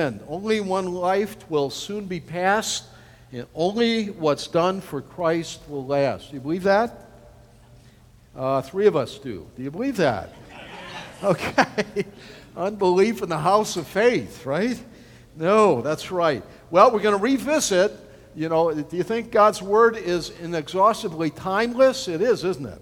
end. Only one life will soon be passed, and only what's done for Christ will last. Do you believe that? Uh, three of us do. Do you believe that? Okay. Unbelief in the house of faith, right? No, that's right. Well, we're going to revisit. You know, do you think God's Word is inexhaustibly timeless? It is, isn't it?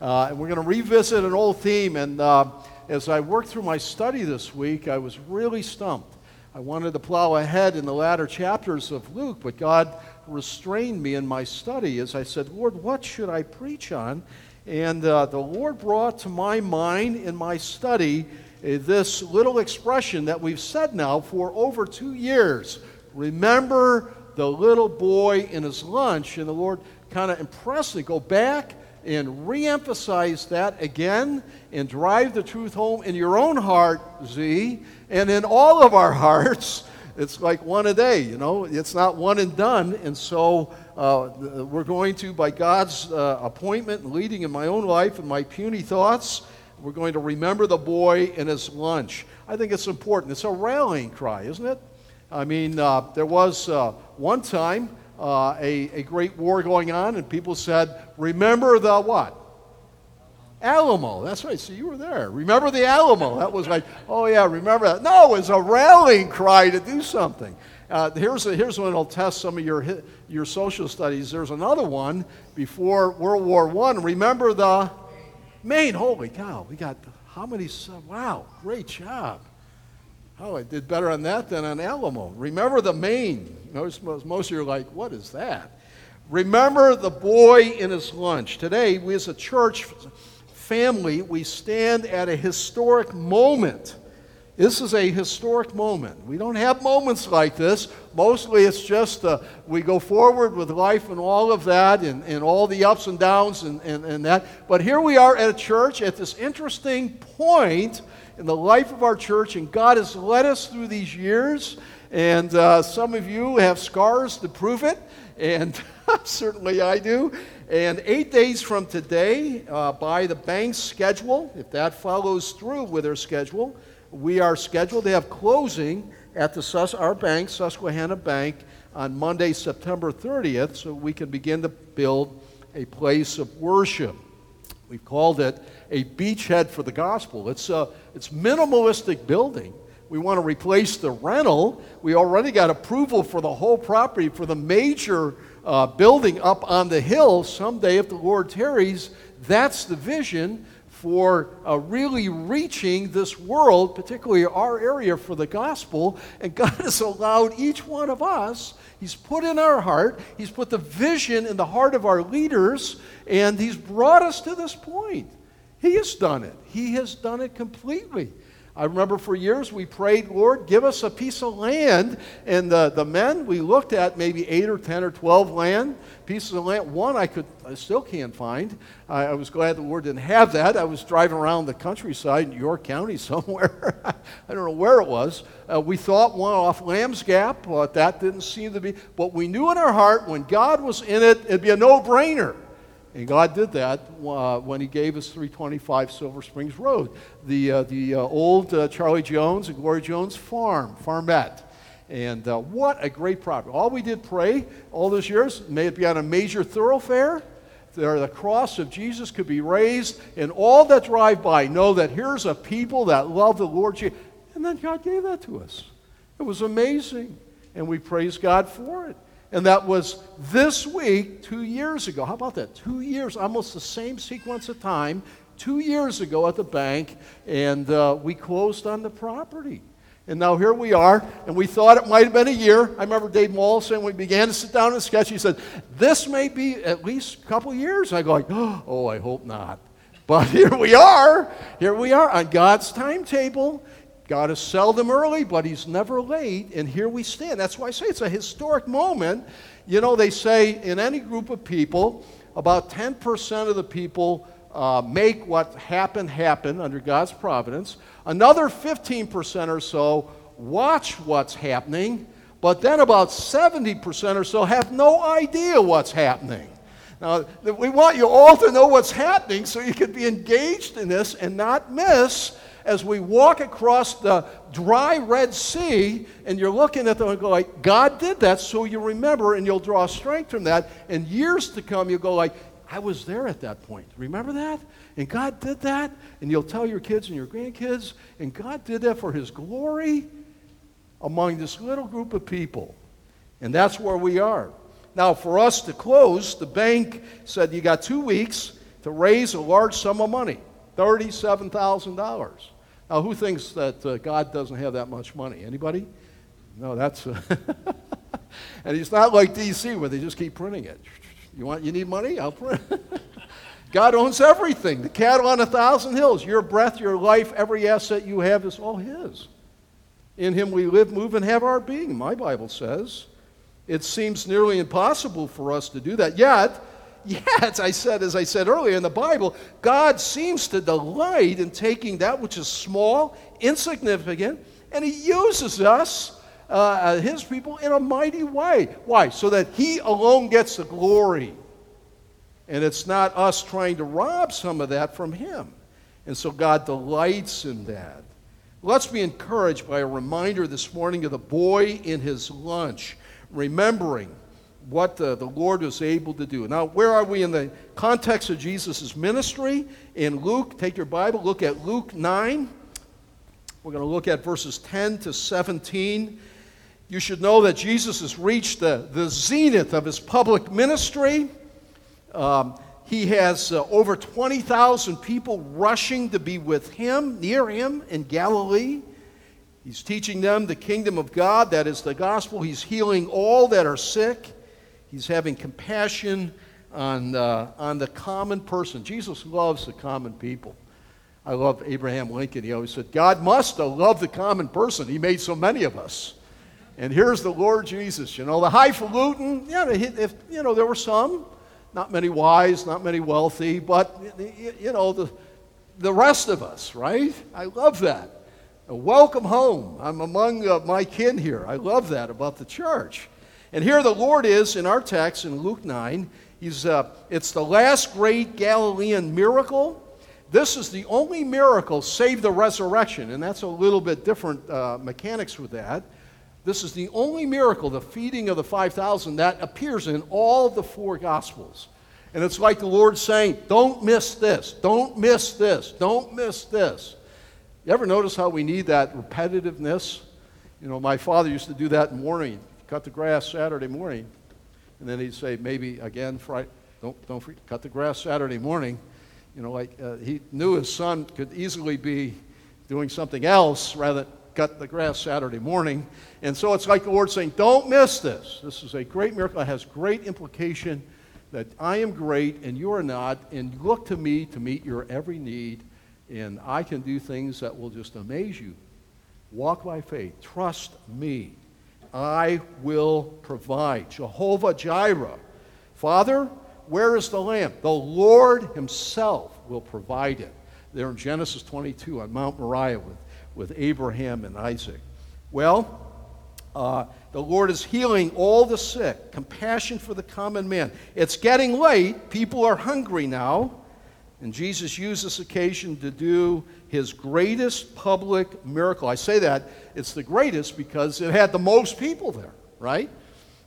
Uh, and we're going to revisit an old theme. And uh, as I worked through my study this week, I was really stumped. I wanted to plow ahead in the latter chapters of Luke, but God restrained me in my study as I said, Lord, what should I preach on? And uh, the Lord brought to my mind in my study uh, this little expression that we've said now for over two years. Remember the little boy in his lunch. And the Lord kind of impressed me. Go back and re emphasize that again and drive the truth home in your own heart, Z, and in all of our hearts. It's like one a day, you know, it's not one and done. And so uh, we're going to, by God's uh, appointment and leading in my own life and my puny thoughts, we're going to remember the boy and his lunch. I think it's important. It's a rallying cry, isn't it? I mean, uh, there was uh, one time uh, a, a great war going on, and people said, Remember the what? Alamo. That's right. So you were there. Remember the Alamo. That was like, oh, yeah, remember that. No, it was a rallying cry to do something. Uh, here's, a, here's one that'll test some of your, your social studies. There's another one before World War I. Remember the Maine. Holy cow. We got how many? Wow, great job. Oh, I did better on that than on Alamo. Remember the Maine. Most, most of you are like, what is that? Remember the boy in his lunch. Today, we as a church family, we stand at a historic moment this is a historic moment. We don't have moments like this. Mostly it's just uh, we go forward with life and all of that and, and all the ups and downs and, and, and that. But here we are at a church at this interesting point in the life of our church, and God has led us through these years. And uh, some of you have scars to prove it, and certainly I do. And eight days from today, uh, by the bank's schedule, if that follows through with their schedule, we are scheduled to have closing at the Sus- our bank, Susquehanna Bank, on Monday, September 30th, so we can begin to build a place of worship. We've called it a beachhead for the gospel. It's a it's minimalistic building. We want to replace the rental. We already got approval for the whole property for the major uh, building up on the hill. Someday, if the Lord tarries, that's the vision for uh, really reaching this world, particularly our area for the gospel. And God has allowed each one of us, He's put in our heart, He's put the vision in the heart of our leaders, and He's brought us to this point. He has done it, He has done it completely. I remember for years we prayed, Lord, give us a piece of land. And the, the men, we looked at maybe eight or 10 or 12 land, pieces of land. One I could, I still can't find. I, I was glad the Lord didn't have that. I was driving around the countryside in York County somewhere. I don't know where it was. Uh, we thought one off Lamb's Gap, but that didn't seem to be. But we knew in our heart when God was in it, it'd be a no brainer. And God did that uh, when He gave us 325 Silver Springs Road, the, uh, the uh, old uh, Charlie Jones and Gloria Jones farm, farmette. And uh, what a great property. All we did pray all those years, may it be on a major thoroughfare, there the cross of Jesus could be raised, and all that drive by know that here's a people that love the Lord Jesus. And then God gave that to us. It was amazing. And we praise God for it. And that was this week, two years ago. How about that? Two years, almost the same sequence of time, two years ago at the bank, and uh, we closed on the property. And now here we are, and we thought it might have been a year. I remember Dave Moll saying we began to sit down and sketch, he said, This may be at least a couple years. I go like, Oh, I hope not. But here we are. Here we are on God's timetable. God is seldom early, but He's never late, and here we stand. That's why I say it's a historic moment. You know, they say in any group of people, about 10% of the people uh, make what happened happen under God's providence. Another 15% or so watch what's happening, but then about 70% or so have no idea what's happening. Now, we want you all to know what's happening so you can be engaged in this and not miss as we walk across the dry Red Sea and you're looking at them and go like, God did that, so you remember and you'll draw strength from that. And years to come, you'll go like, I was there at that point. Remember that? And God did that. And you'll tell your kids and your grandkids, and God did that for His glory among this little group of people. And that's where we are. Now, for us to close, the bank said you got two weeks to raise a large sum of money $37,000. Now, who thinks that uh, God doesn't have that much money? Anybody? No, that's. And it's not like DC where they just keep printing it. You want, you need money? I'll print. God owns everything. The cattle on a thousand hills, your breath, your life, every asset you have is all His. In Him we live, move, and have our being, my Bible says. It seems nearly impossible for us to do that. Yet, yet, I said, as I said earlier in the Bible, God seems to delight in taking that which is small, insignificant, and He uses us, uh, uh, His people, in a mighty way. Why? So that He alone gets the glory. And it's not us trying to rob some of that from Him. And so God delights in that. Let's be encouraged by a reminder this morning of the boy in his lunch remembering what the, the Lord was able to do. Now, where are we in the context of Jesus' ministry? In Luke, take your Bible, look at Luke 9. We're going to look at verses 10 to 17. You should know that Jesus has reached the, the zenith of his public ministry. Um, he has uh, over 20,000 people rushing to be with him, near him in Galilee. He's teaching them the kingdom of God, that is the gospel. He's healing all that are sick. He's having compassion on, uh, on the common person. Jesus loves the common people. I love Abraham Lincoln. He always said, God must love the common person. He made so many of us. And here's the Lord Jesus. You know, the highfalutin, yeah, if, you know, there were some, not many wise, not many wealthy, but, you know, the, the rest of us, right? I love that. Welcome home. I'm among uh, my kin here. I love that about the church. And here the Lord is in our text in Luke 9. He's, uh, it's the last great Galilean miracle. This is the only miracle save the resurrection, and that's a little bit different uh, mechanics with that. This is the only miracle, the feeding of the 5,000, that appears in all the four Gospels. And it's like the Lord saying, Don't miss this, don't miss this, don't miss this. You ever notice how we need that repetitiveness? You know, my father used to do that in morning, cut the grass Saturday morning, and then he'd say, maybe again Friday, don't, don't forget, cut the grass Saturday morning. You know, like uh, he knew his son could easily be doing something else rather than cut the grass Saturday morning. And so it's like the Lord saying, don't miss this. This is a great miracle. It has great implication that I am great and you are not, and look to me to meet your every need and I can do things that will just amaze you. Walk by faith. Trust me. I will provide. Jehovah Jireh. Father, where is the lamb? The Lord Himself will provide it. There in Genesis 22 on Mount Moriah with, with Abraham and Isaac. Well, uh, the Lord is healing all the sick, compassion for the common man. It's getting late. People are hungry now. And Jesus used this occasion to do his greatest public miracle. I say that it's the greatest because it had the most people there, right?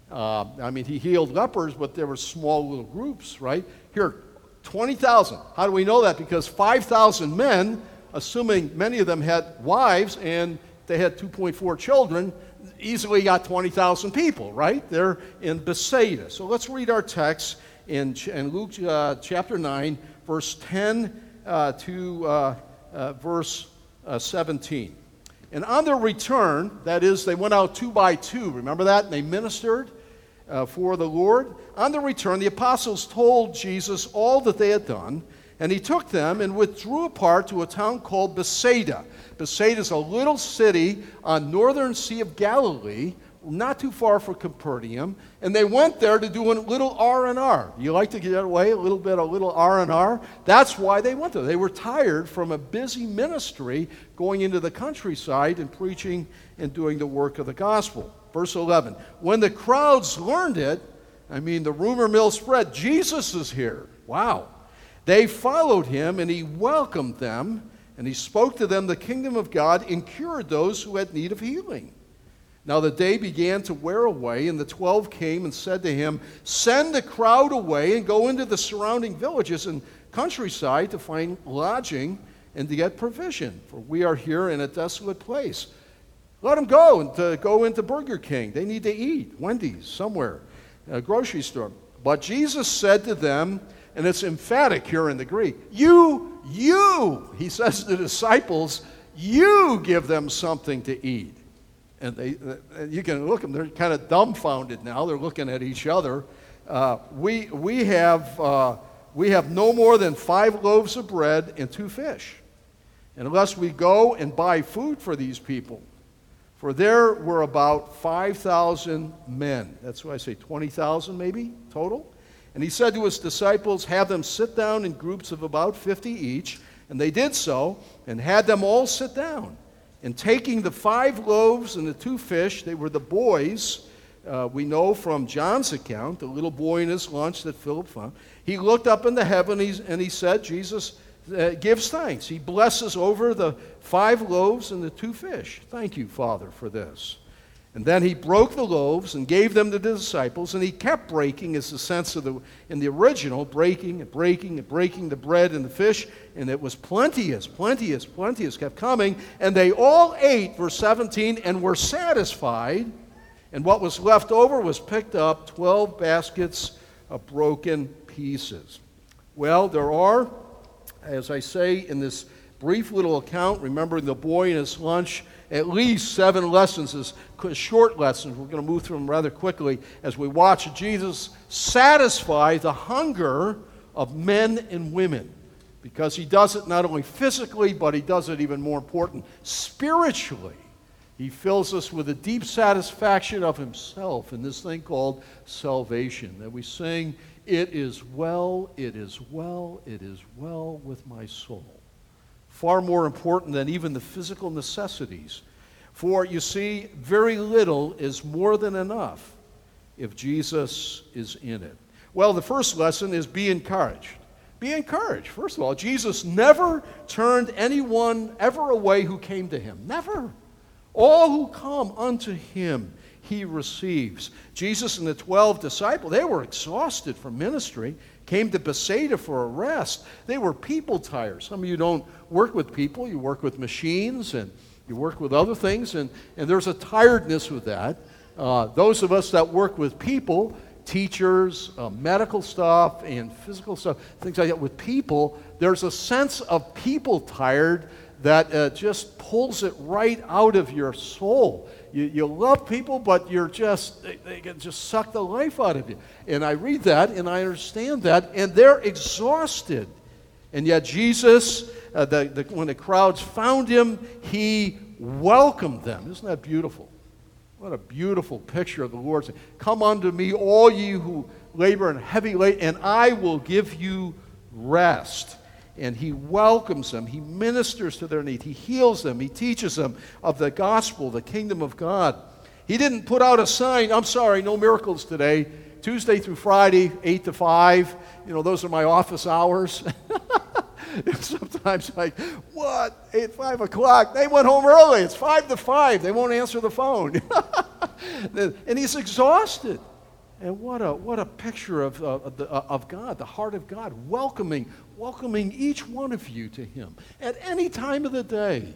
Uh, I mean, he healed lepers, but there were small little groups, right? Here, 20,000. How do we know that? Because 5,000 men, assuming many of them had wives and they had 2.4 children, easily got 20,000 people, right? They're in Bethsaida. So let's read our text in, in Luke uh, chapter 9, verse 10 uh, to uh, uh verse uh, 17. And on their return, that is, they went out two by two, remember that? And they ministered uh, for the Lord. On their return, the apostles told Jesus all that they had done, and he took them and withdrew apart to a town called Bethsaida. Bethsaida is a little city on northern Sea of Galilee not too far from Capernaum, and they went there to do a little R and R. You like to get away a little bit, a little R and R. That's why they went there. They were tired from a busy ministry going into the countryside and preaching and doing the work of the gospel. Verse 11. When the crowds learned it, I mean, the rumor mill spread. Jesus is here. Wow. They followed him, and he welcomed them And he spoke to them the kingdom of God and cured those who had need of healing. Now the day began to wear away, and the twelve came and said to him, Send the crowd away and go into the surrounding villages and countryside to find lodging and to get provision, for we are here in a desolate place. Let them go and to go into Burger King. They need to eat, Wendy's, somewhere, a grocery store. But Jesus said to them, and it's emphatic here in the Greek, You, you, he says to the disciples, you give them something to eat. And they, you can look at them, they're kind of dumbfounded now. They're looking at each other. Uh, we, we, have, uh, we have no more than five loaves of bread and two fish. And unless we go and buy food for these people, for there were about 5,000 men. That's why I say 20,000 maybe total. And he said to his disciples, Have them sit down in groups of about 50 each. And they did so, and had them all sit down. And taking the five loaves and the two fish, they were the boys. Uh, we know from John's account, the little boy in his lunch that Philip found. He looked up into heaven and he said, Jesus uh, gives thanks. He blesses over the five loaves and the two fish. Thank you, Father, for this. And then he broke the loaves and gave them to the disciples, and he kept breaking, is the sense of the, in the original, breaking and breaking and breaking the bread and the fish, and it was plenteous, plenteous, plenteous, kept coming, and they all ate, verse 17, and were satisfied, and what was left over was picked up, 12 baskets of broken pieces. Well, there are, as I say in this brief little account, remembering the boy and his lunch, at least seven lessons as short lessons. We're going to move through them rather quickly as we watch Jesus satisfy the hunger of men and women. Because he does it not only physically, but he does it even more important spiritually. He fills us with a deep satisfaction of himself in this thing called salvation. That we sing, It is well, it is well, it is well with my soul far more important than even the physical necessities. For you see, very little is more than enough if Jesus is in it. Well, the first lesson is be encouraged. Be encouraged. First of all, Jesus never turned anyone ever away who came to him. Never. All who come unto him, he receives. Jesus and the 12 disciples, they were exhausted from ministry came to Bethsaida for a rest. They were people tired. Some of you don't work with people, you work with machines and you work with other things, and, and there's a tiredness with that. Uh, those of us that work with people, teachers, uh, medical stuff, and physical stuff, things like that, with people, there's a sense of people tired that uh, just pulls it right out of your soul. You, you love people, but you're just, they, they can just suck the life out of you. And I read that and I understand that, and they're exhausted. And yet, Jesus, uh, the, the, when the crowds found him, he welcomed them. Isn't that beautiful? What a beautiful picture of the Lord saying, Come unto me, all you who labor and heavy laden, and I will give you rest and he welcomes them. He ministers to their need. He heals them. He teaches them of the gospel, the kingdom of God. He didn't put out a sign, I'm sorry, no miracles today. Tuesday through Friday, 8 to 5. You know, those are my office hours. Sometimes like, what? 8, 5 o'clock? They went home early. It's 5 to 5. They won't answer the phone. and he's exhausted. And what a, what a picture of, of, of God, the heart of God, welcoming, welcoming each one of you to Him at any time of the day.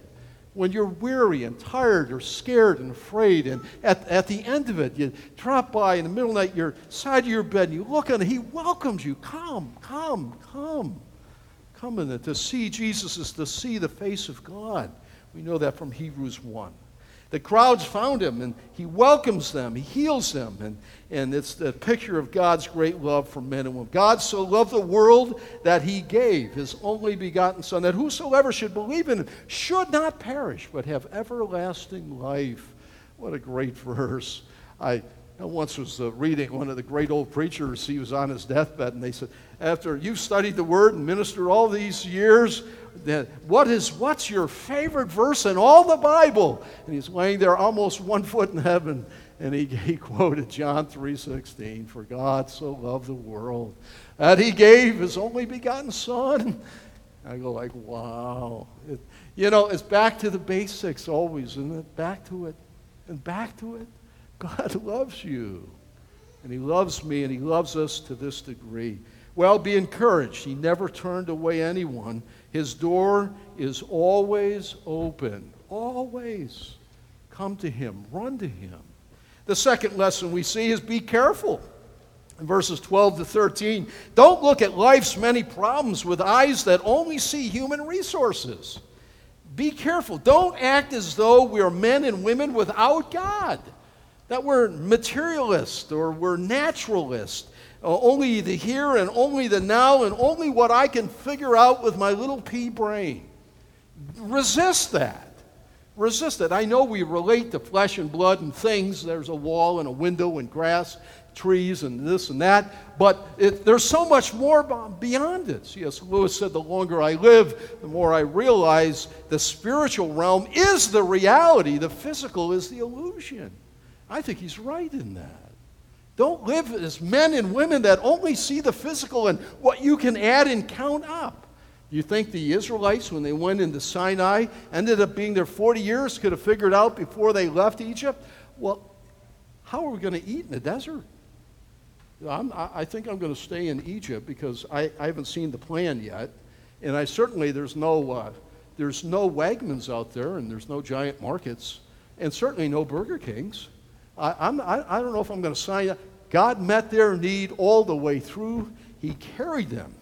When you're weary and tired or scared and afraid, and at, at the end of it, you drop by in the middle of the night, you're side of your bed, and you look it, He welcomes you. Come, come, come. Come in it. To see Jesus is to see the face of God. We know that from Hebrews 1. The crowds found him and he welcomes them, he heals them, and, and it's the picture of God's great love for men and women. God so loved the world that he gave his only begotten Son, that whosoever should believe in him should not perish, but have everlasting life. What a great verse. I, I once was uh, reading one of the great old preachers, he was on his deathbed, and they said, After you've studied the Word and ministered all these years, what is, what's your favorite verse in all the Bible? And he's laying there almost one foot in heaven, and he, he quoted John 3.16, For God so loved the world that he gave his only begotten Son, I go like, wow. It, you know, it's back to the basics always, isn't it? Back to it and back to it. God loves you. And he loves me and he loves us to this degree. Well, be encouraged. He never turned away anyone. His door is always open. Always. Come to him. Run to him. The second lesson we see is be careful. In verses 12 to 13, don't look at life's many problems with eyes that only see human resources. Be careful. Don't act as though we are men and women without God, that we're materialists or we're naturalists. Uh, only the here and only the now and only what I can figure out with my little pea brain. Resist that. Resist it. I know we relate to flesh and blood and things. There's a wall and a window and grass, trees and this and that. But it, there's so much more beyond it. C.S. Lewis said, The longer I live, the more I realize the spiritual realm is the reality, the physical is the illusion. I think he's right in that. Don't live as men and women that only see the physical and what you can add and count up. You think the Israelites, when they went into Sinai, ended up being there 40 years, could have figured out before they left Egypt? Well, how are we going to eat in the desert? I'm, i think I'm going to stay in Egypt because I, I, haven't seen the plan yet. And I certainly, there's no, uh, there's no Wegmans out there, and there's no giant markets, and certainly no Burger Kings. I, I'm, I, I don't know if I'm going to sign up. God met their need all the way through. He carried them.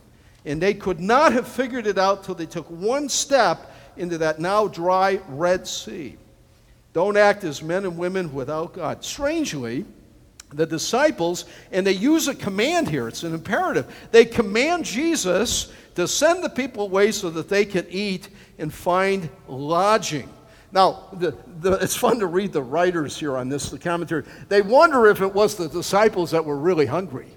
And they could not have figured it out till they took one step into that now dry Red Sea. Don't act as men and women without God. Strangely, the disciples, and they use a command here, it's an imperative. They command Jesus to send the people away so that they can eat and find lodging. Now, the, the, it's fun to read the writers here on this, the commentary. They wonder if it was the disciples that were really hungry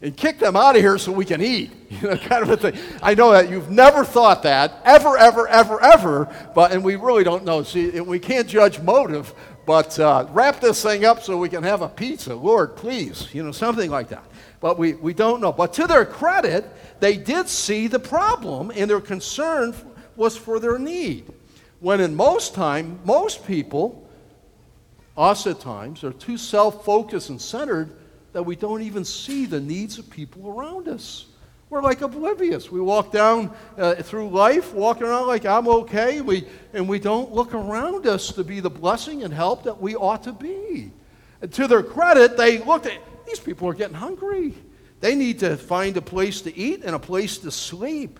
and kick them out of here so we can eat. You know, kind of a thing. I know that you've never thought that, ever, ever, ever, ever, but, and we really don't know. See, we can't judge motive, but uh, wrap this thing up so we can have a pizza. Lord, please. You know, something like that. But we, we don't know. But to their credit, they did see the problem, and their concern was for their need. When in most time, most people, us at times, are too self focused and centered that we don't even see the needs of people around us. We're like oblivious. We walk down uh, through life, walking around like I'm okay, we, and we don't look around us to be the blessing and help that we ought to be. And to their credit, they looked at these people are getting hungry. They need to find a place to eat and a place to sleep.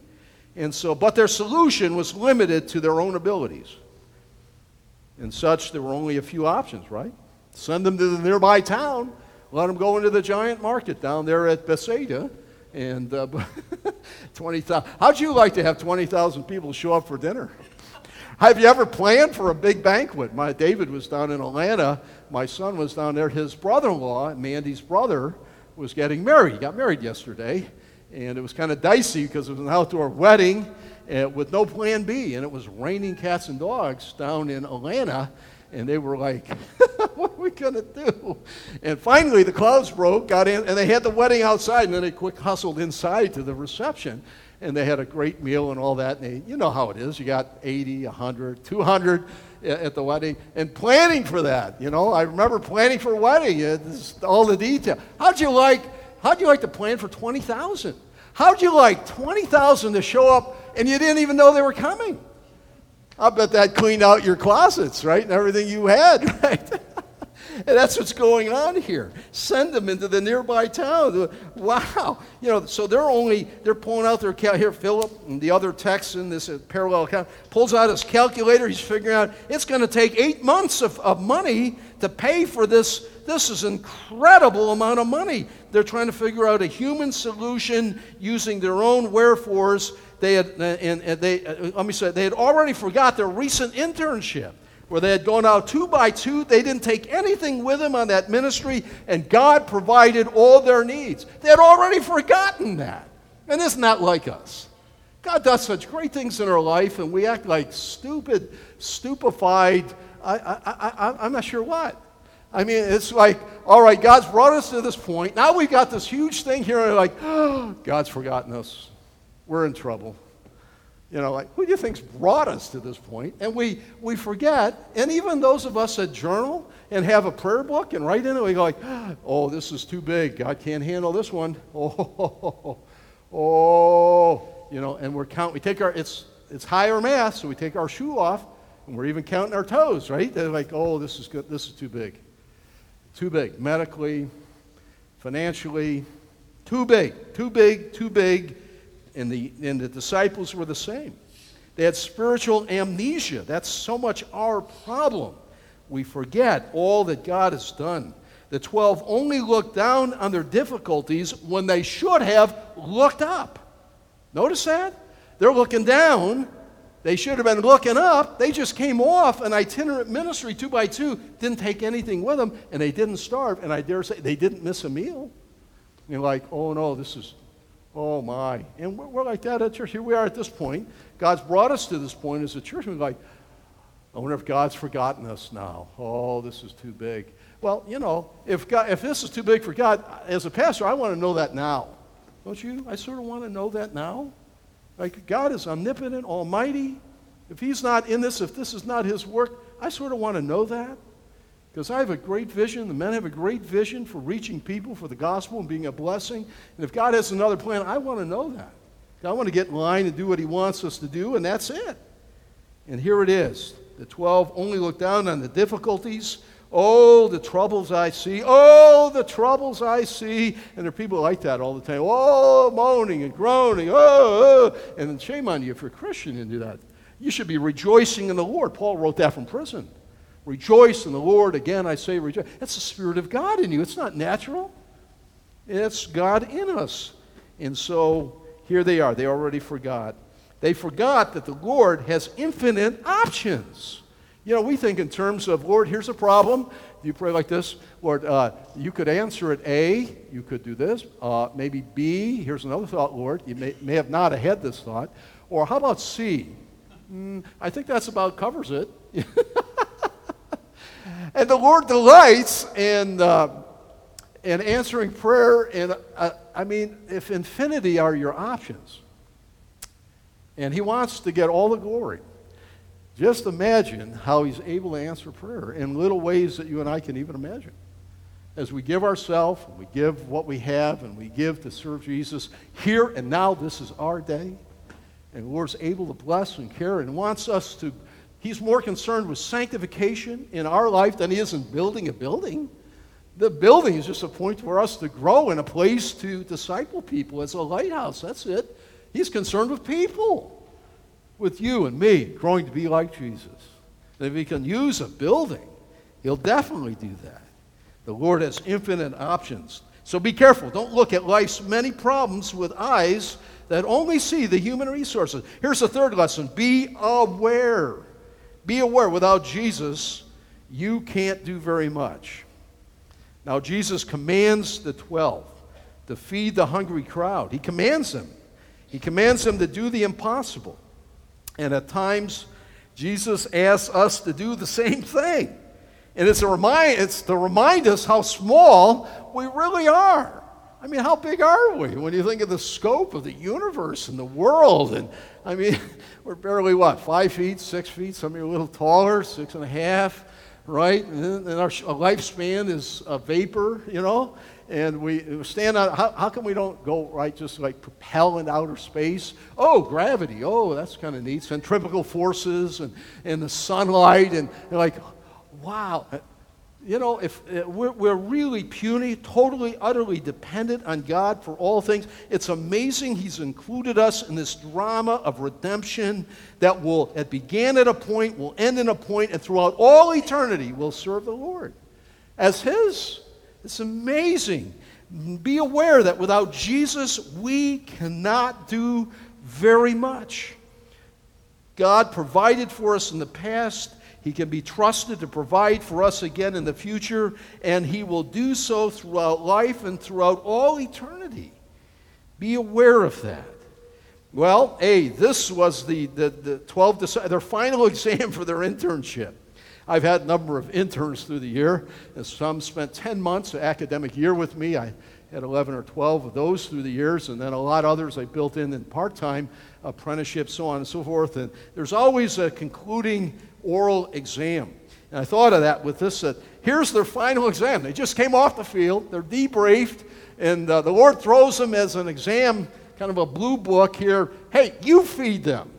And so, but their solution was limited to their own abilities. And such, there were only a few options, right? Send them to the nearby town let them go into the giant market down there at Bethsaida. And uh, 20,000. How'd you like to have 20,000 people show up for dinner? Have you ever planned for a big banquet? My David was down in Atlanta. My son was down there. His brother-in-law, Mandy's brother, was getting married. He got married yesterday, and it was kind of dicey because it was an outdoor wedding uh, with no plan B, and it was raining cats and dogs down in Atlanta and they were like, what are we going to do? And finally, the clouds broke, got in, and they had the wedding outside, and then they quick hustled inside to the reception. And they had a great meal and all that. And they, you know how it is. You got 80, 100, 200 at the wedding, and planning for that. You know, I remember planning for a wedding, it's all the detail. How'd you like, how'd you like to plan for 20,000? How'd you like 20,000 to show up and you didn't even know they were coming? I bet that cleaned out your closets, right? And everything you had, right? and that's what's going on here. Send them into the nearby town. Wow. You know, so they're only, they're pulling out their, cal- here, Philip and the other Texan, this uh, parallel account, pulls out his calculator. He's figuring out it's going to take eight months of, of money to pay for this. This is an incredible amount of money. They're trying to figure out a human solution using their own wherefores they had, and, and they, uh, let me say, they had already forgot their recent internship where they had gone out two by two. They didn't take anything with them on that ministry, and God provided all their needs. They had already forgotten that. And isn't that like us? God does such great things in our life, and we act like stupid, stupefied, I, I, I, I'm not sure what. I mean, it's like, all right, God's brought us to this point. Now we've got this huge thing here, and like, oh, God's forgotten us we're in trouble. You know, like, who do you think's brought us to this point? And we, we forget, and even those of us that journal and have a prayer book and write in it, we go like, oh, this is too big. God can't handle this one. Oh, oh, oh. you know, and we're counting. We take our, it's, it's higher math, so we take our shoe off, and we're even counting our toes, right? They're like, oh, this is good. This is too big. Too big. Medically, financially, too big, too big, too big and the, and the disciples were the same. They had spiritual amnesia. That's so much our problem. We forget all that God has done. The 12 only looked down on their difficulties when they should have looked up. Notice that? They're looking down. They should have been looking up. They just came off an itinerant ministry two by two, didn't take anything with them, and they didn't starve. And I dare say they didn't miss a meal. And You're like, oh no, this is Oh my. And we're, we're, like that at church. Here we are at this point. God's brought us to this point as a church. And we're like, I wonder if God's forgotten us now. Oh, this is too big. Well, you know, if, God, if this is too big for God, as a pastor, I want to know that now. Don't you? I sort of want to know that now. Like, God is omnipotent, almighty. If He's not in this, if this is not His work, I sort of want to know that. Because I have a great vision, the men have a great vision for reaching people for the gospel and being a blessing. And if God has another plan, I want to know that. I want to get in line and do what He wants us to do, and that's it. And here it is. The 12 only look down on the difficulties. Oh, the troubles I see. Oh, the troubles I see. And there are people like that all the time. Oh, moaning and groaning. Oh, oh. And shame on you if you're a Christian and do that. You should be rejoicing in the Lord. Paul wrote that from prison. Rejoice in the Lord. Again, I say rejoice. That's the Spirit of God in you. It's not natural, it's God in us. And so here they are. They already forgot. They forgot that the Lord has infinite options. You know, we think in terms of, Lord, here's a problem. If you pray like this, Lord, uh, you could answer it A, you could do this. Uh, maybe B, here's another thought, Lord. You may, may have not had this thought. Or how about C? Mm, I think that's about covers it. And the Lord delights in, uh, in answering prayer. And uh, I mean, if infinity are your options, and He wants to get all the glory, just imagine how He's able to answer prayer in little ways that you and I can even imagine. As we give ourselves, we give what we have, and we give to serve Jesus here and now, this is our day. And the Lord's able to bless and care and wants us to He's more concerned with sanctification in our life than he is in building a building. The building is just a point for us to grow and a place to disciple people. It's a lighthouse, that's it. He's concerned with people, with you and me, growing to be like Jesus. And if he can use a building, he'll definitely do that. The Lord has infinite options. So be careful. Don't look at life's many problems with eyes that only see the human resources. Here's the third lesson be aware. Be aware, without Jesus, you can't do very much. Now, Jesus commands the 12 to feed the hungry crowd. He commands them. He commands them to do the impossible. And at times, Jesus asks us to do the same thing. And it's, a remind, it's to remind us how small we really are. I mean, how big are we when you think of the scope of the universe and the world? And I mean, we're barely what, five feet, six feet, some of you are a little taller, six and a half, right? And, our lifespan is a vapor, you know? And we stand on, how, how come we don't go, right, just like propel in outer space? Oh, gravity, oh, that's kind of neat. Centrifugal forces and, and the sunlight, and like, wow you know, if uh, we're, we're really puny, totally, utterly dependent on God for all things, it's amazing He's included us in this drama of redemption that will, that began at a point, will end in a point, and throughout all eternity will serve the Lord as His. It's amazing. Be aware that without Jesus, we cannot do very much. God provided for us in the past he can be trusted to provide for us again in the future, and He will do so throughout life and throughout all eternity. Be aware of that. Well, A, this was the, the, the 12, their final exam for their internship. I've had a number of interns through the year, and some spent 10 months, an academic year with me. I had 11 or 12 of those through the years, and then a lot others I built in in part time apprenticeships, so on and so forth. And there's always a concluding oral exam. And I thought of that with this that here's their final exam. They just came off the field, they're debriefed, and uh, the Lord throws them as an exam, kind of a blue book here. Hey, you feed them.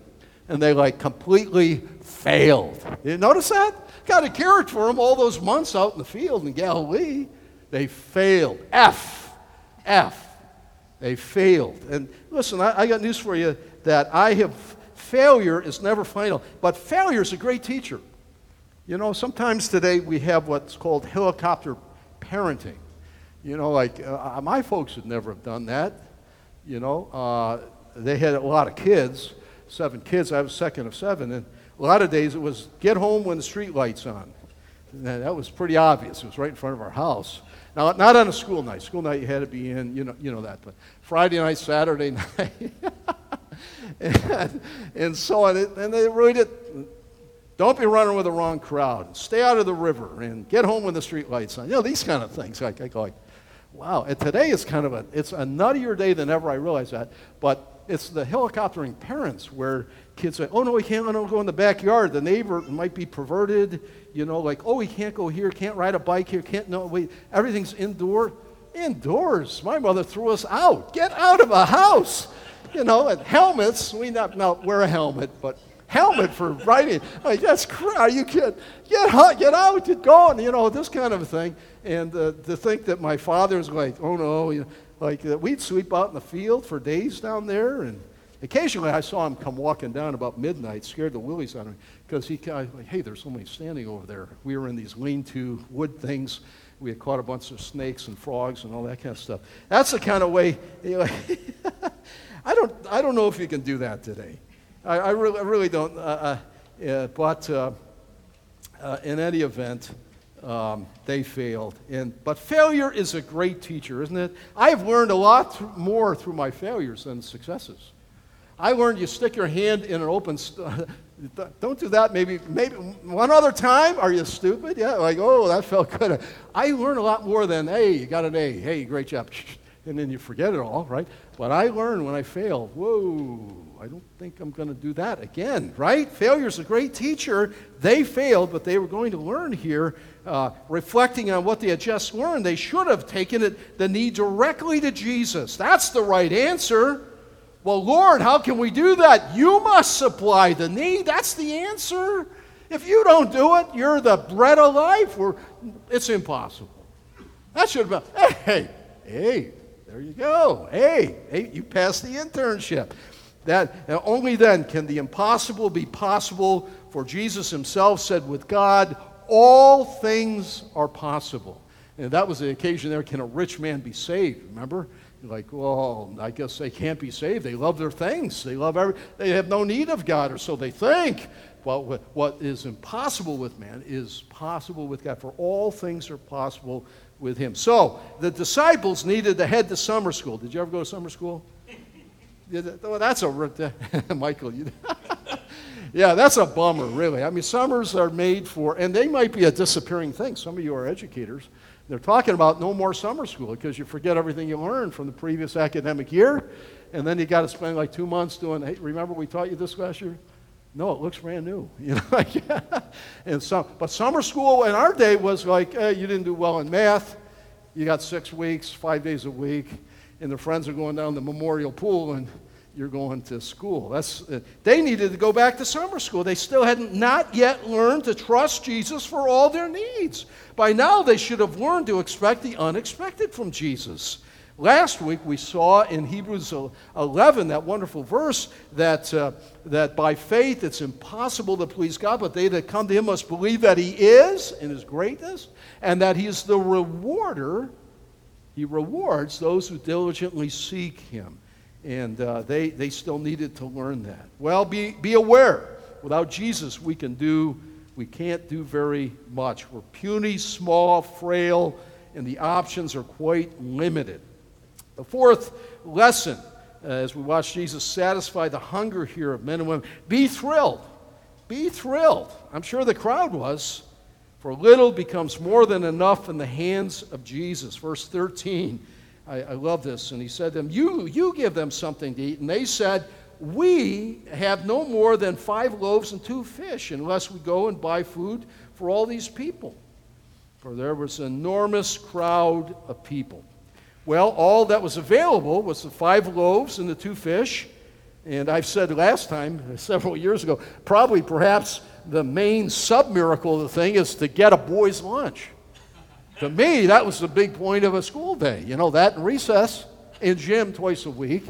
And they like completely failed. You notice that? God had cared for them all those months out in the field in Galilee. They failed. F. F. They failed. And listen, I, I got news for you that I have, failure is never final, but failure is a great teacher. You know, sometimes today we have what's called helicopter parenting. You know, like uh, my folks would never have done that. You know, uh, they had a lot of kids, seven kids. I was second of seven, and a lot of days it was get home when the street lights on. That was pretty obvious. It was right in front of our house. Now, not on a school night. School night you had to be in, you know, you know that. But Friday night, Saturday night, and, and, so on. And they really it. Don't be running with the wrong crowd. Stay out of the river and get home when the street lights on. You know these kind of things. Like, like, like wow. And today is kind of a it's a nuttier day than ever. I realize that, but it's the helicoptering parents where kids say, "Oh no, we can't. Don't go in the backyard. The neighbor might be perverted." You know, like, "Oh, we can't go here. Can't ride a bike here. Can't no. Wait, everything's indoor. Indoors. My mother threw us out. Get out of a house." You know, and helmets. We not now wear a helmet, but helmet for riding. Like that's crazy. Are you kidding? Get out, get out, get going. You know this kind of thing. And uh, to think that my father's like, oh no, you know, like uh, we'd sweep out in the field for days down there, and occasionally I saw him come walking down about midnight, scared the willies out of me, because he of like, hey, there's somebody standing over there. We were in these lean-to wood things. We had caught a bunch of snakes and frogs and all that kind of stuff. That's the kind of way. You know, I don't, I don't know if you can do that today. I, I, really, I really don't. Uh, uh, but uh, uh, in any event, um, they failed. And, but failure is a great teacher, isn't it? I've learned a lot th- more through my failures than successes. I learned you stick your hand in an open. St- don't do that. Maybe, maybe one other time. Are you stupid? Yeah, like oh, that felt good. I learned a lot more than hey, you got an A. Hey, great job. And then you forget it all, right? But I learned when I fail. Whoa, I don't think I'm going to do that again, right? Failure's a great teacher. They failed, but they were going to learn here, uh, reflecting on what they had just learned. They should have taken it, the knee directly to Jesus. That's the right answer. Well, Lord, how can we do that? You must supply the need. That's the answer. If you don't do it, you're the bread of life. We're, it's impossible. That should have been, hey, hey, there you go. Hey, hey, you passed the internship. That only then can the impossible be possible. For Jesus himself said, with God, all things are possible. And that was the occasion there. Can a rich man be saved? Remember? Like, well, I guess they can't be saved. They love their things. They love every. They have no need of God, or so they think. Well, what is impossible with man is possible with God. For all things are possible with Him. So the disciples needed to head to summer school. Did you ever go to summer school? Well, that's a Michael. You, yeah, that's a bummer, really. I mean, summers are made for, and they might be a disappearing thing. Some of you are educators. They're talking about no more summer school because you forget everything you learned from the previous academic year, and then you got to spend like two months doing. Hey, remember we taught you this last year? No, it looks brand new. You know, and some, but summer school in our day was like hey, you didn't do well in math. You got six weeks, five days a week and the friends are going down the memorial pool and you're going to school. That's, uh, they needed to go back to summer school. They still hadn't not yet learned to trust Jesus for all their needs. By now, they should have learned to expect the unexpected from Jesus. Last week, we saw in Hebrews 11 that wonderful verse that, uh, that by faith it's impossible to please God, but they that come to Him must believe that He is in His greatness and that He is the rewarder he rewards those who diligently seek Him. And uh, they, they still needed to learn that. Well, be, be aware. Without Jesus, we can do, we can't do very much. We're puny, small, frail, and the options are quite limited. The fourth lesson, uh, as we watch Jesus satisfy the hunger here of men and women, be thrilled. Be thrilled. I'm sure the crowd was. For little becomes more than enough in the hands of Jesus. Verse 13, I, I love this. And he said to them, you, you give them something to eat. And they said, We have no more than five loaves and two fish, unless we go and buy food for all these people. For there was an enormous crowd of people. Well, all that was available was the five loaves and the two fish. And I've said last time, several years ago, probably perhaps the main sub miracle of the thing is to get a boy's lunch. To me, that was the big point of a school day. You know, that and recess in gym twice a week,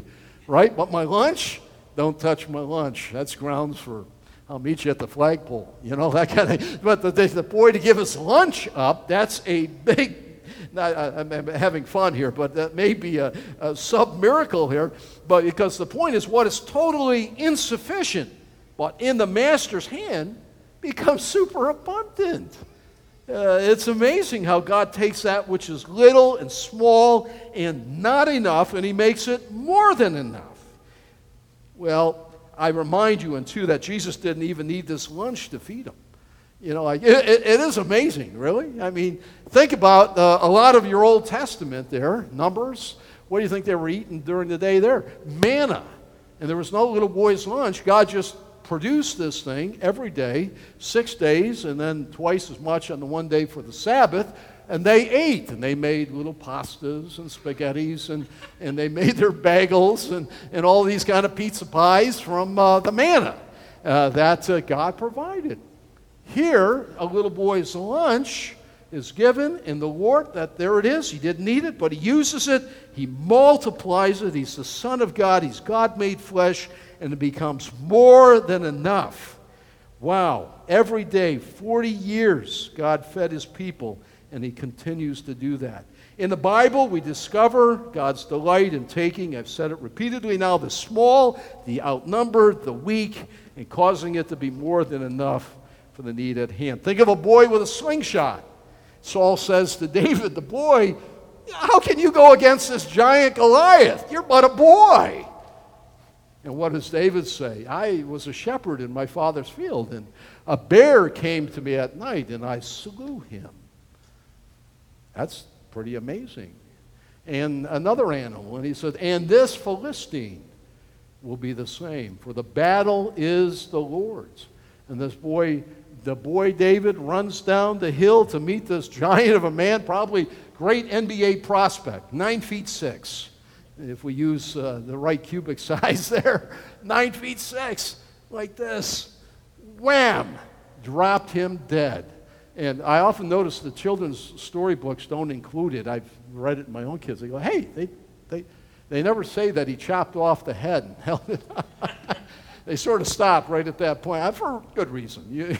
right? But my lunch, don't touch my lunch. That's grounds for I'll meet you at the flagpole. You know, that kind of thing. But the, the boy to give us lunch up, that's a big not, I'm having fun here, but that may be a, a sub miracle here. But because the point is, what is totally insufficient, but in the master's hand, becomes super abundant. Uh, it's amazing how God takes that which is little and small and not enough, and He makes it more than enough. Well, I remind you, and two, that Jesus didn't even need this lunch to feed them. You know, like, it, it, it is amazing, really. I mean, think about uh, a lot of your Old Testament there, Numbers. What do you think they were eating during the day there? Manna. And there was no little boy's lunch. God just produced this thing every day, six days, and then twice as much on the one day for the Sabbath. And they ate, and they made little pastas and spaghettis, and, and they made their bagels and, and all these kind of pizza pies from uh, the manna uh, that uh, God provided. Here, a little boy's lunch is given, in the Lord, that there it is. He didn't need it, but He uses it. He multiplies it. He's the Son of God. He's God made flesh, and it becomes more than enough. Wow. Every day, 40 years, God fed His people, and He continues to do that. In the Bible, we discover God's delight in taking, I've said it repeatedly now, the small, the outnumbered, the weak, and causing it to be more than enough for the need at hand. Think of a boy with a slingshot. Saul says to David, the boy, How can you go against this giant Goliath? You're but a boy. And what does David say? I was a shepherd in my father's field, and a bear came to me at night, and I slew him. That's pretty amazing. And another animal, and he said, And this Philistine will be the same, for the battle is the Lord's. And this boy the boy David runs down the hill to meet this giant of a man, probably great NBA prospect, nine feet six. If we use uh, the right cubit size there, nine feet six, like this. Wham! Dropped him dead. And I often notice the children's storybooks don't include it. I've read it in my own kids. They go, hey, they, they, they never say that he chopped off the head and held it they sort of stop right at that point for good reason.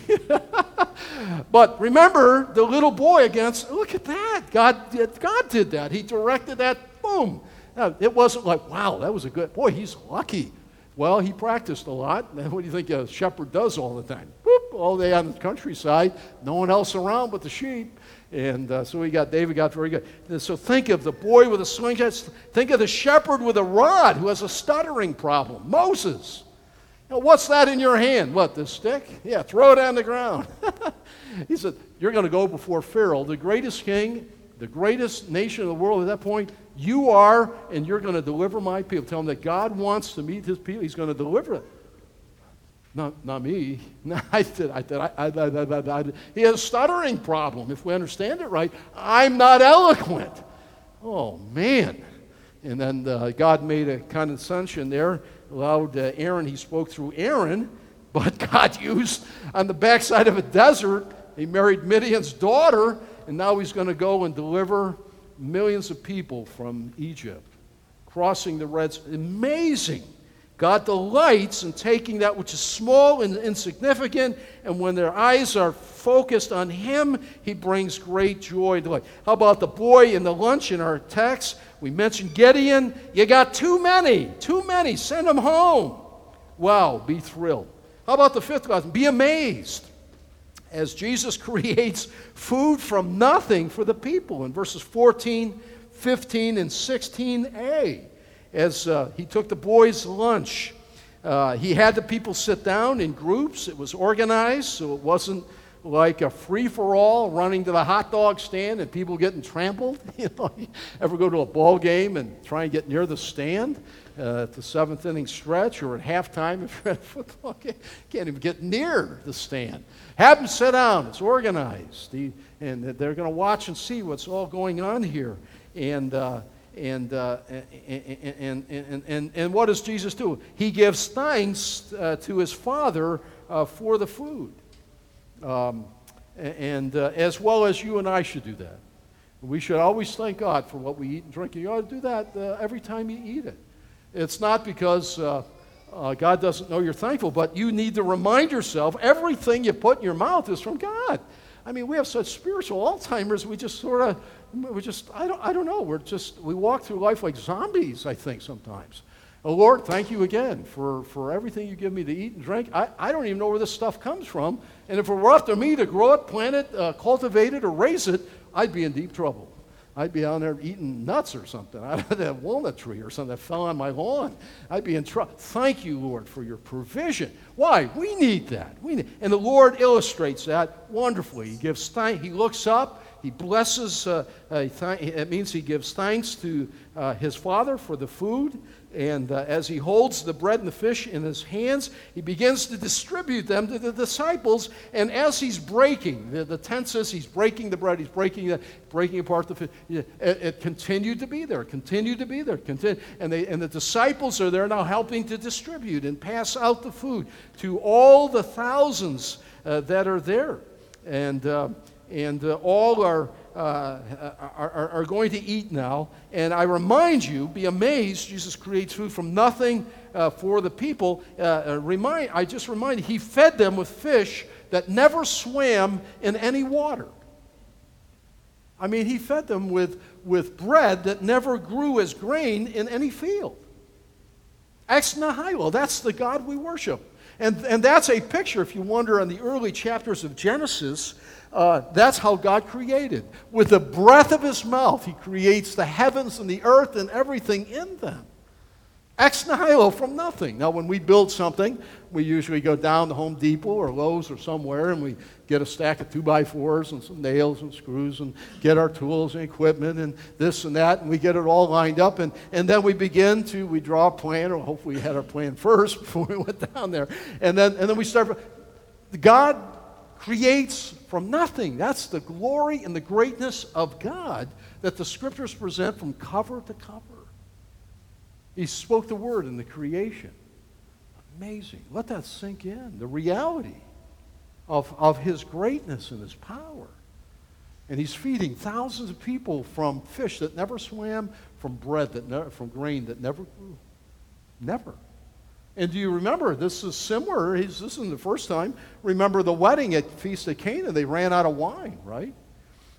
but remember the little boy against, look at that. God did, God did that. He directed that, boom. Now, it wasn't like, wow, that was a good, boy, he's lucky. Well, he practiced a lot. What do you think a shepherd does all the time? Whoop, all day on the countryside, no one else around but the sheep. And uh, so he got, David got very good. And so think of the boy with a slingshot. Think of the shepherd with a rod who has a stuttering problem. Moses. Now, what's that in your hand? What, the stick? Yeah, throw it on the ground. he said, You're going to go before Pharaoh, the greatest king, the greatest nation in the world at that point. You are, and you're going to deliver my people. Tell them that God wants to meet his people. He's going to deliver it. Not, not me. I did. I did. I, I, I, I, he has a stuttering problem. If we understand it right, I'm not eloquent. Oh man! And then uh, God made a condescension there allowed uh, Aaron, he spoke through Aaron, but God used on the backside of a desert, he married Midian's daughter, and now he's going to go and deliver millions of people from Egypt, crossing the Red Sea. Amazing. God delights in taking that which is small and insignificant, and when their eyes are focused on Him, He brings great joy. Delight. How about the boy in the lunch in our text? We mentioned Gideon. You got too many, too many. Send them home. Wow, be thrilled. How about the fifth lesson? Be amazed as Jesus creates food from nothing for the people in verses 14, 15, and 16a as uh, he took the boys' lunch. Uh, he had the people sit down in groups. It was organized, so it wasn't like a free for all running to the hot dog stand and people getting trampled? You know, you ever go to a ball game and try and get near the stand uh, at the seventh inning stretch or at halftime if you're at a football game? Can't even get near the stand. Have them sit down. It's organized. The, and they're going to watch and see what's all going on here. And, uh, and, uh, and, and, and, and, what does Jesus do? He gives thanks uh, to his Father uh, for the food. Um, and uh, as well as you and I should do that. We should always thank God for what we eat and drink. You ought to do that uh, every time you eat it. It's not because uh, uh, God doesn't know you're thankful, but you need to remind yourself everything you put in your mouth is from God. I mean, we have such spiritual Alzheimer's, we just sort of, we just, I don't, I don't know, we're just, we walk through life like zombies, I think, sometimes. Oh, Lord, thank you again for, for everything you give me to eat and drink. I, I don't even know where this stuff comes from. And if it were up to me to grow it, plant it, uh, cultivate it, or raise it, I'd be in deep trouble. I'd be out there eating nuts or something out of that walnut tree or something that fell on my lawn. I'd be in trouble. Thank you, Lord, for your provision. Why? We need that. We need, and the Lord illustrates that wonderfully. He gives thank, He looks up. He blesses. Uh, uh, th- it means he gives thanks to uh, his Father for the food. And uh, as he holds the bread and the fish in his hands, he begins to distribute them to the disciples. And as he's breaking, the, the tense says he's breaking the bread, he's breaking, the, breaking apart the fish. It, it continued to be there, continued to be there. Continue, and, they, and the disciples are there now helping to distribute and pass out the food to all the thousands uh, that are there. And, uh, and uh, all are uh, are, are, going to eat now. And I remind you, be amazed, Jesus creates food from nothing uh, for the people. Uh, uh remind, I just remind you, he fed them with fish that never swam in any water. I mean, he fed them with, with bread that never grew as grain in any field. Ex nihilo, that's the God we worship. And, and that's a picture, if you wonder, on the early chapters of Genesis, uh, that's how God created. With the breath of his mouth, he creates the heavens and the earth and everything in them. Ex nihilo, from nothing. Now, when we build something, we usually go down to Home Depot or Lowe's or somewhere and we get a stack of two by fours and some nails and screws and get our tools and equipment and this and that, and we get it all lined up. And, and then we begin to, we draw a plan, or hopefully we had our plan first before we went down there. And then, and then we start. God creates from nothing. That's the glory and the greatness of God that the scriptures present from cover to cover. He spoke the word in the creation. Amazing. Let that sink in. The reality of, of his greatness and his power. And he's feeding thousands of people from fish that never swam, from bread that never, from grain that never grew. Never. And do you remember, this is similar, He's, this isn't the first time. Remember the wedding at Feast of Cana, they ran out of wine, right?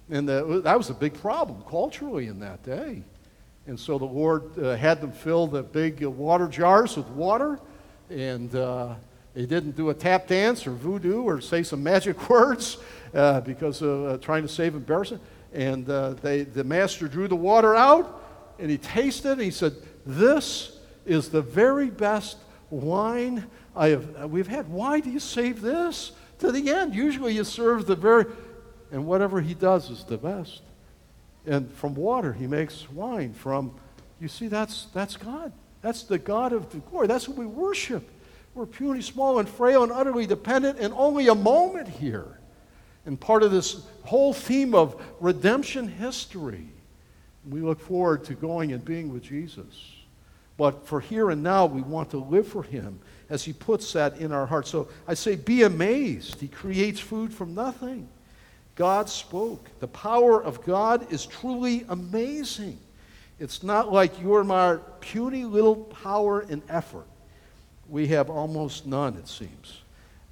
And the, that was a big problem culturally in that day. And so the Lord uh, had them fill the big uh, water jars with water, and uh, they didn't do a tap dance or voodoo or say some magic words uh, because of uh, trying to save embarrassment. And uh, they, the master drew the water out, and he tasted it, and he said, This is the very best wine. I have, uh, we've had, why do you save this to the end? Usually you serve the very, and whatever he does is the best. And from water, he makes wine. From, you see, that's, that's God. That's the God of the glory. That's what we worship. We're puny, small, and frail, and utterly dependent, and only a moment here. And part of this whole theme of redemption history. We look forward to going and being with Jesus. But for here and now, we want to live for Him as He puts that in our hearts. So I say, be amazed. He creates food from nothing. God spoke. The power of God is truly amazing. It's not like your my puny little power and effort. We have almost none, it seems.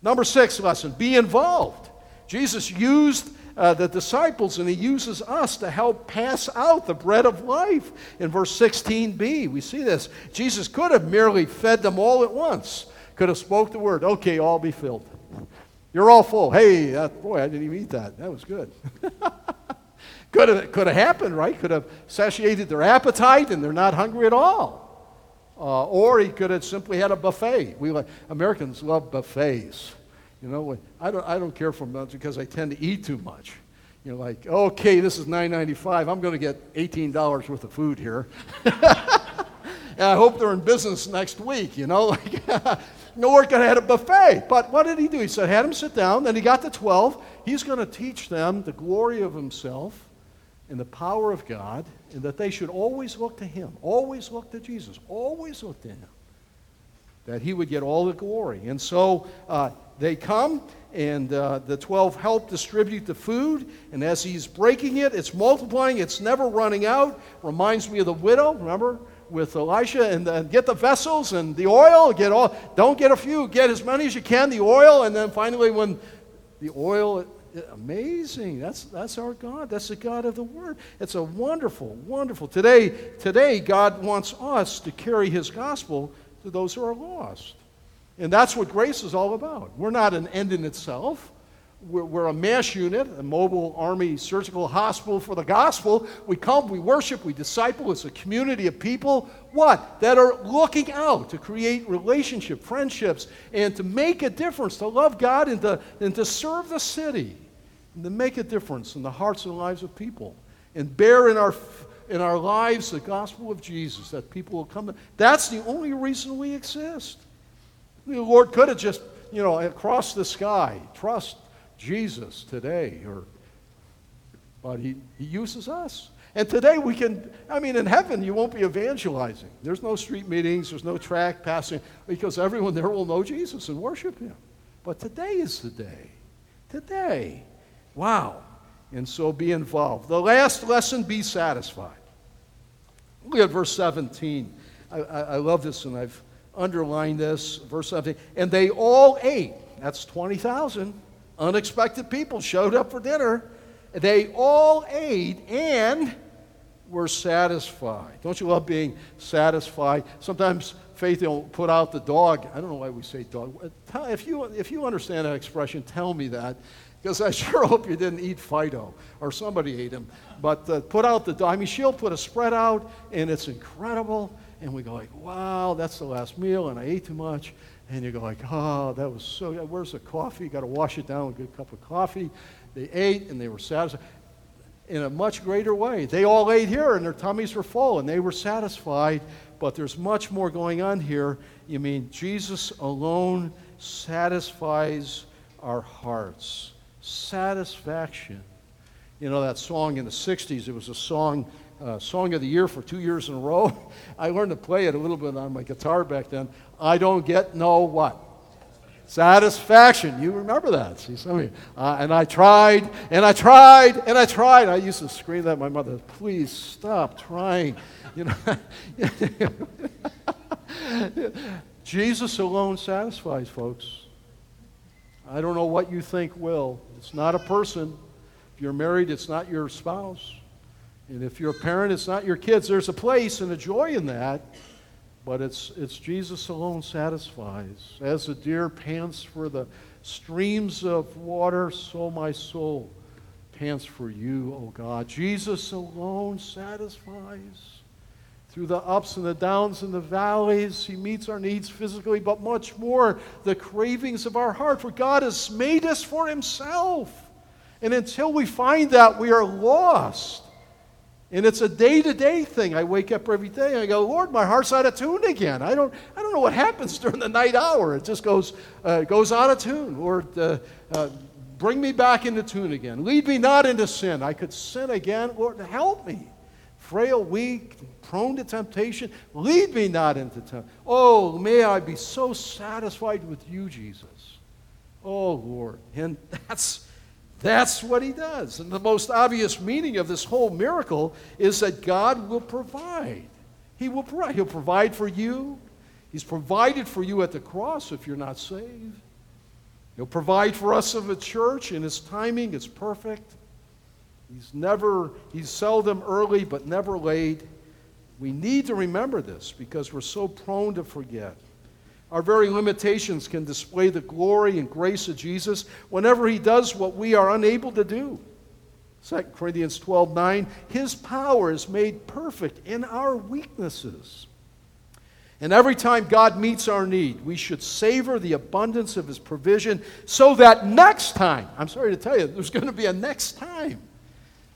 Number six lesson be involved. Jesus used uh, the disciples, and he uses us to help pass out the bread of life. In verse 16b, we see this. Jesus could have merely fed them all at once, could have spoke the word, okay, all be filled. You're all full. Hey, that, boy, I didn't even eat that. That was good. could, have, could have happened, right? Could have satiated their appetite and they're not hungry at all. Uh, or he could have simply had a buffet. We Americans love buffets. You know, I don't, I don't care for much because I tend to eat too much. You know, like, okay, this is $9.95. I'm going to get $18 worth of food here. and I hope they're in business next week, you know. Like, Lord could have had a buffet. But what did he do? He said, had them sit down. Then he got the 12. He's going to teach them the glory of himself and the power of God, and that they should always look to him, always look to Jesus, always look to him, that he would get all the glory. And so uh, they come, and uh, the 12 help distribute the food. And as he's breaking it, it's multiplying, it's never running out. Reminds me of the widow, remember? With Elisha, and uh, get the vessels and the oil. Get all. Don't get a few. Get as many as you can. The oil, and then finally, when the oil amazing. That's, that's our God. That's the God of the Word. It's a wonderful, wonderful. Today, today, God wants us to carry His gospel to those who are lost. And that's what grace is all about. We're not an end in itself. We're, we're, a MASH unit, a mobile army surgical hospital for the gospel. We come, we worship, we disciple. It's a community of people, what? That are looking out to create relationship, friendships, and to make a difference, to love God and to, and to serve the city, and to make a difference in the hearts and lives of people, and bear in our, in our lives the gospel of Jesus, that people will come. That's the only reason we exist. The Lord could have just, you know, across the sky, trust Jesus today, or, but he, he uses us. And today we can, I mean, in heaven you won't be evangelizing. There's no street meetings, there's no track passing, because everyone there will know Jesus and worship him. But today is the day. Today. Wow. And so be involved. The last lesson be satisfied. Look at verse 17. I, I, I love this, and I've underlined this. Verse 17. And they all ate. That's 20,000 unexpected people showed up for dinner. They all ate and were satisfied. Don't you love being satisfied? Sometimes faith will put out the dog. I don't know why we say dog. If you, if you understand that expression, tell me that. Because I sure hope you didn't eat Fido or somebody ate him. But uh, put out the. I mean, she'll put a spread out, and it's incredible. And we go like, wow, that's the last meal, and I ate too much. And you go like, oh, that was so, where's the coffee? You got to wash it down with a good cup of coffee. They ate and they were satisfied in a much greater way. They all ate here and their tummies were full and they were satisfied, but there's much more going on here. You mean Jesus alone satisfies our hearts. Satisfaction. You know that song in the 60s, it was a song uh, Song of the Year for two years in a row. I learned to play it a little bit on my guitar back then. I don't get no what? Satisfaction. You remember that. See, some of you. Uh, and I tried, and I tried, and I tried. I used to scream at my mother, please stop trying. You know. Jesus alone satisfies, folks. I don't know what you think will. It's not a person. If you're married, it's not your spouse. And if you're a parent, it's not your kids. There's a place and a joy in that, but it's, it's Jesus alone satisfies. As the deer pants for the streams of water, so my soul pants for you, O God. Jesus alone satisfies. Through the ups and the downs and the valleys, He meets our needs physically, but much more the cravings of our heart. For God has made us for Himself. And until we find that, we are lost. And it's a day-to-day thing. I wake up every day and I go, Lord, my heart's out of tune again. I don't, I don't know what happens during the night hour. It just goes, uh, goes out of tune. Lord, uh, uh, bring me back into tune again. Lead me not into sin. I could sin again. Lord, help me. Frail, weak, prone to temptation. Lead me not into temptation. Oh, may I be so satisfied with you, Jesus. Oh, Lord. And that's that's what he does. And the most obvious meaning of this whole miracle is that God will provide. He will provide. He'll provide for you. He's provided for you at the cross if you're not saved. He'll provide for us of a church, and his timing is perfect. He's never, he's seldom early, but never late. We need to remember this because we're so prone to forget. Our very limitations can display the glory and grace of Jesus whenever he does what we are unable to do. 2 Corinthians 12 9, his power is made perfect in our weaknesses. And every time God meets our need, we should savor the abundance of His provision so that next time, I'm sorry to tell you, there's going to be a next time,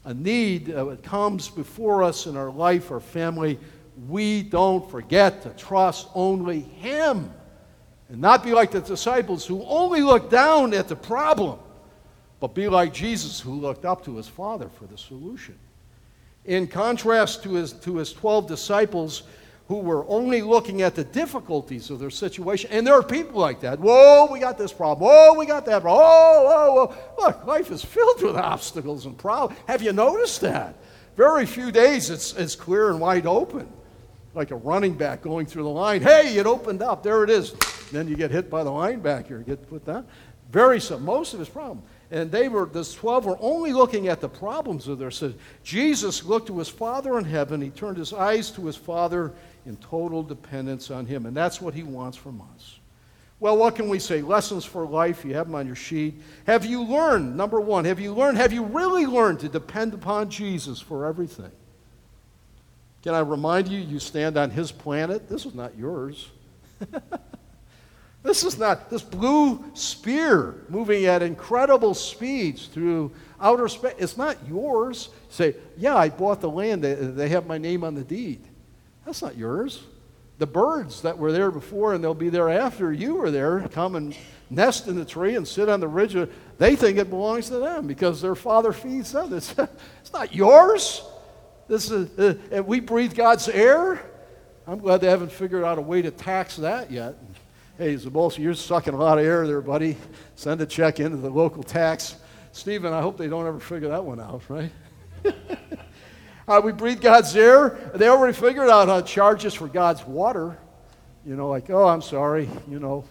a need uh, comes before us in our life, our family, we don't forget to trust only Him and not be like the disciples who only looked down at the problem, but be like Jesus who looked up to His Father for the solution. In contrast to His, to his 12 disciples, who were only looking at the difficulties of their situation. And there are people like that. Whoa, we got this problem. Whoa, we got that problem. Oh, whoa, whoa. Look, life is filled with obstacles and problems. Have you noticed that? Very few days it's, it's clear and wide open. Like a running back going through the line. Hey, it opened up. There it is. Then you get hit by the linebacker, get put down. Very some, most of his problem and they were, the 12 were only looking at the problems of their sin. Jesus looked to his Father in heaven. He turned his eyes to his Father in total dependence on him. And that's what he wants from us. Well, what can we say? Lessons for life. You have them on your sheet. Have you learned, number one, have you learned, have you really learned to depend upon Jesus for everything? Can I remind you, you stand on his planet? This is not yours. This is not this blue spear moving at incredible speeds through outer space. It's not yours. say, yeah, I bought the land. They, have my name on the deed. That's not yours. The birds that were there before and they'll be there after you were there come and nest in the tree and sit on the ridge. They think it belongs to them because their father feeds them. It's, it's not yours. This is, uh, we breathe God's air. I'm glad they haven't figured out a way to tax that yet. Hey, Zabolski, you're sucking a lot of air there, buddy. Send a check into the local tax. Stephen, I hope they don't ever figure that one out, right? uh, we breathe God's air. They already figured out how to charge us for God's water. You know, like, oh, I'm sorry, you know.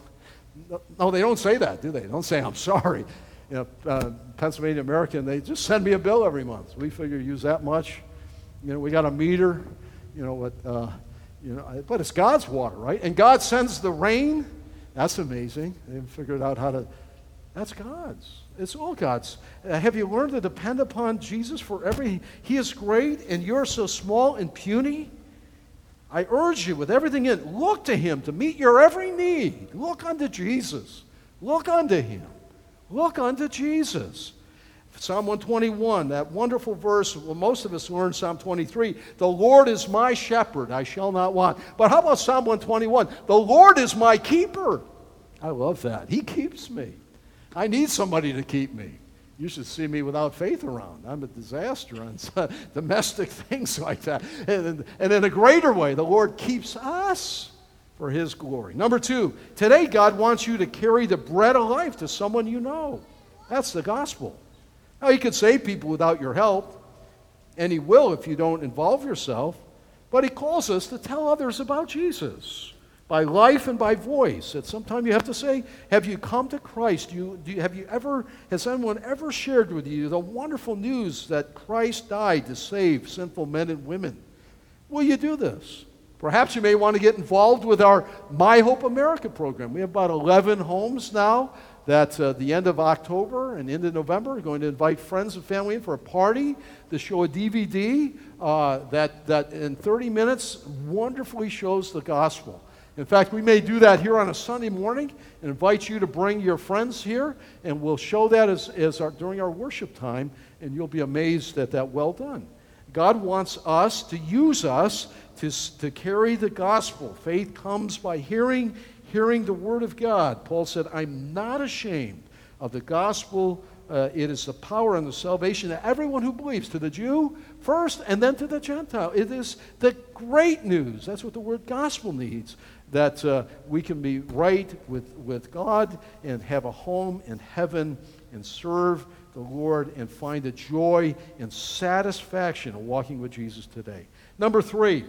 No, they don't say that, do they? They don't say, I'm sorry. You know, uh, Pennsylvania American, they just send me a bill every month. We figure use that much. You know, we got a meter, you know, what. Uh, you know, but it's God's water, right? And God sends the rain. That's amazing. They've figured out how to. That's God's. It's all God's. Uh, have you learned to depend upon Jesus for everything? He is great, and you're so small and puny. I urge you with everything in, look to Him to meet your every need. Look unto Jesus. Look unto Him. Look unto Jesus. Psalm 121, that wonderful verse, well, most of us learn Psalm 23. The Lord is my shepherd, I shall not want. But how about Psalm 121? The Lord is my keeper. I love that. He keeps me. I need somebody to keep me. You should see me without faith around. I'm a disaster on domestic things like that. And, and in a greater way, the Lord keeps us for His glory. Number two, today God wants you to carry the bread of life to someone you know. That's the gospel. Now, He could save people without your help, and He will if you don't involve yourself, but He calls us to tell others about Jesus by life and by voice. At some time you have to say, Have you come to Christ? You, you, have you ever, has anyone ever shared with you the wonderful news that Christ died to save sinful men and women? Will you do this? Perhaps you may want to get involved with our My Hope America program. We have about 11 homes now that uh, the end of October and into November, we're going to invite friends and family in for a party to show a DVD uh, that, that in 30 minutes wonderfully shows the gospel. In fact, we may do that here on a Sunday morning and invite you to bring your friends here, and we'll show that as, as our, during our worship time, and you'll be amazed at that well done. God wants us to use us to, to carry the gospel. Faith comes by hearing, hearing the word of God. Paul said, I'm not ashamed of the gospel. Uh, it is the power and the salvation of everyone who believes, to the Jew first and then to the Gentile. It is the great news. That's what the word gospel needs. That uh, we can be right with, with God and have a home in heaven and serve the Lord and find a joy and satisfaction of walking with Jesus today. Number three,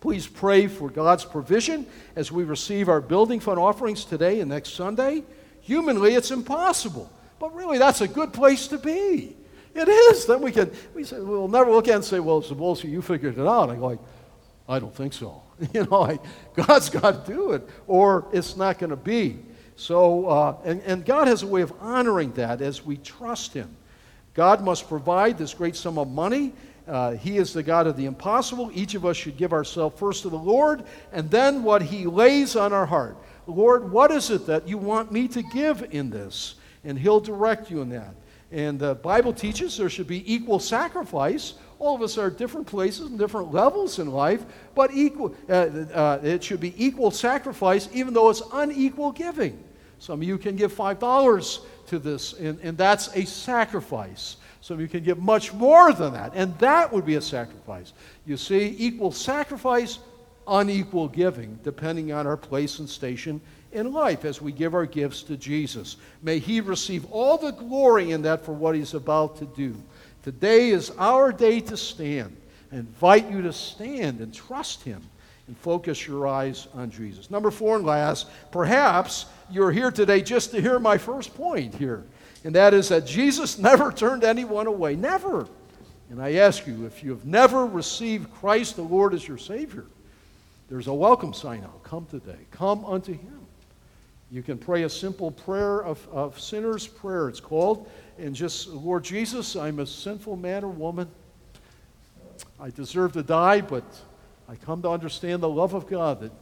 Please pray for God's provision as we receive our building fund offerings today and next Sunday. Humanly, it's impossible, but really, that's a good place to be. It is. Then we can, we say, we'll never look at and say, well, Zabolski, you figured it out. I go like, I don't think so. You know, like, God's got to do it, or it's not going to be. So, uh, and, and God has a way of honoring that as we trust Him. God must provide this great sum of money uh, He is the God of the impossible. Each of us should give ourselves first to the Lord and then what He lays on our heart. Lord, what is it that you want me to give in this? And He'll direct you in that. And the Bible teaches there should be equal sacrifice. All of us are at different places and different levels in life, but equal, uh, uh, it should be equal sacrifice, even though it's unequal giving. Some of you can give $5 to this, and, and that's a sacrifice. Some of you can give much more than that, and that would be a sacrifice. You see, equal sacrifice, unequal giving, depending on our place and station in life as we give our gifts to Jesus. May He receive all the glory in that for what He's about to do. Today is our day to stand. I invite you to stand and trust Him and focus your eyes on Jesus. Number four and last, perhaps you're here today just to hear my first point here, and that is that Jesus never turned anyone away. Never. And I ask you, if you have never received Christ the Lord as your Savior, there's a welcome sign out. Come today. Come unto Him. You can pray a simple prayer of, of sinner's prayer, it's called. And just, Lord Jesus, I'm a sinful man or woman. I deserve to die, but I come to understand the love of God, that,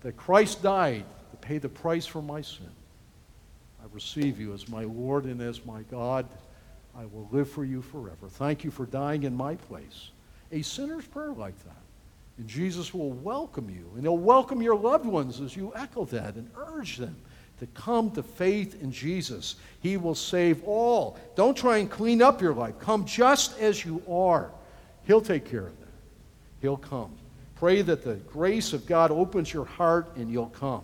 that Christ died to pay the price for my sin. I receive you as my Lord and as my God. I will live for you forever. Thank you for dying in my place. A sinner's prayer like that. And Jesus will welcome you, and He'll welcome your loved ones as you echo that and urge them to come to faith in Jesus. He will save all. Don't try and clean up your life. Come just as you are. He'll take care of that. He'll come. Pray that the grace of God opens your heart and you'll come.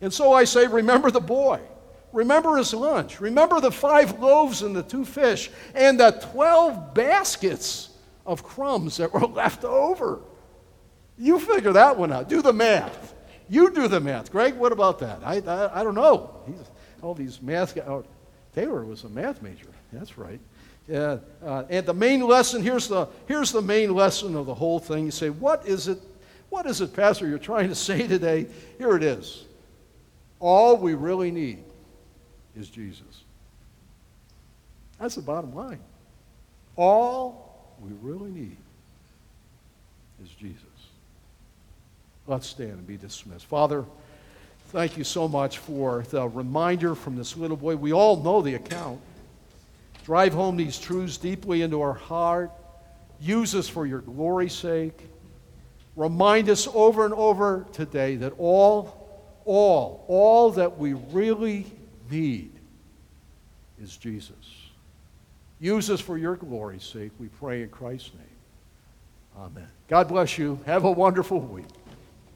And so I say, remember the boy. Remember his lunch. Remember the five loaves and the two fish and the 12 baskets of crumbs that were left over. You figure that one out. Do the math. You do the math. Greg, what about that? I, I, I don't know. He's, all these math guys. Oh, Taylor was a math major. That's right. Uh, uh, and the main lesson here's the, here's the main lesson of the whole thing. You say, what is it? What is it, Pastor, you're trying to say today? Here it is. All we really need is Jesus. That's the bottom line. All we really need is Jesus. Let's stand and be dismissed. Father, thank you so much for the reminder from this little boy. We all know the account. Drive home these truths deeply into our heart. Use us for your glory's sake. Remind us over and over today that all, all, all that we really need is Jesus. Use us for your glory's sake, we pray in Christ's name. Amen. God bless you. Have a wonderful week.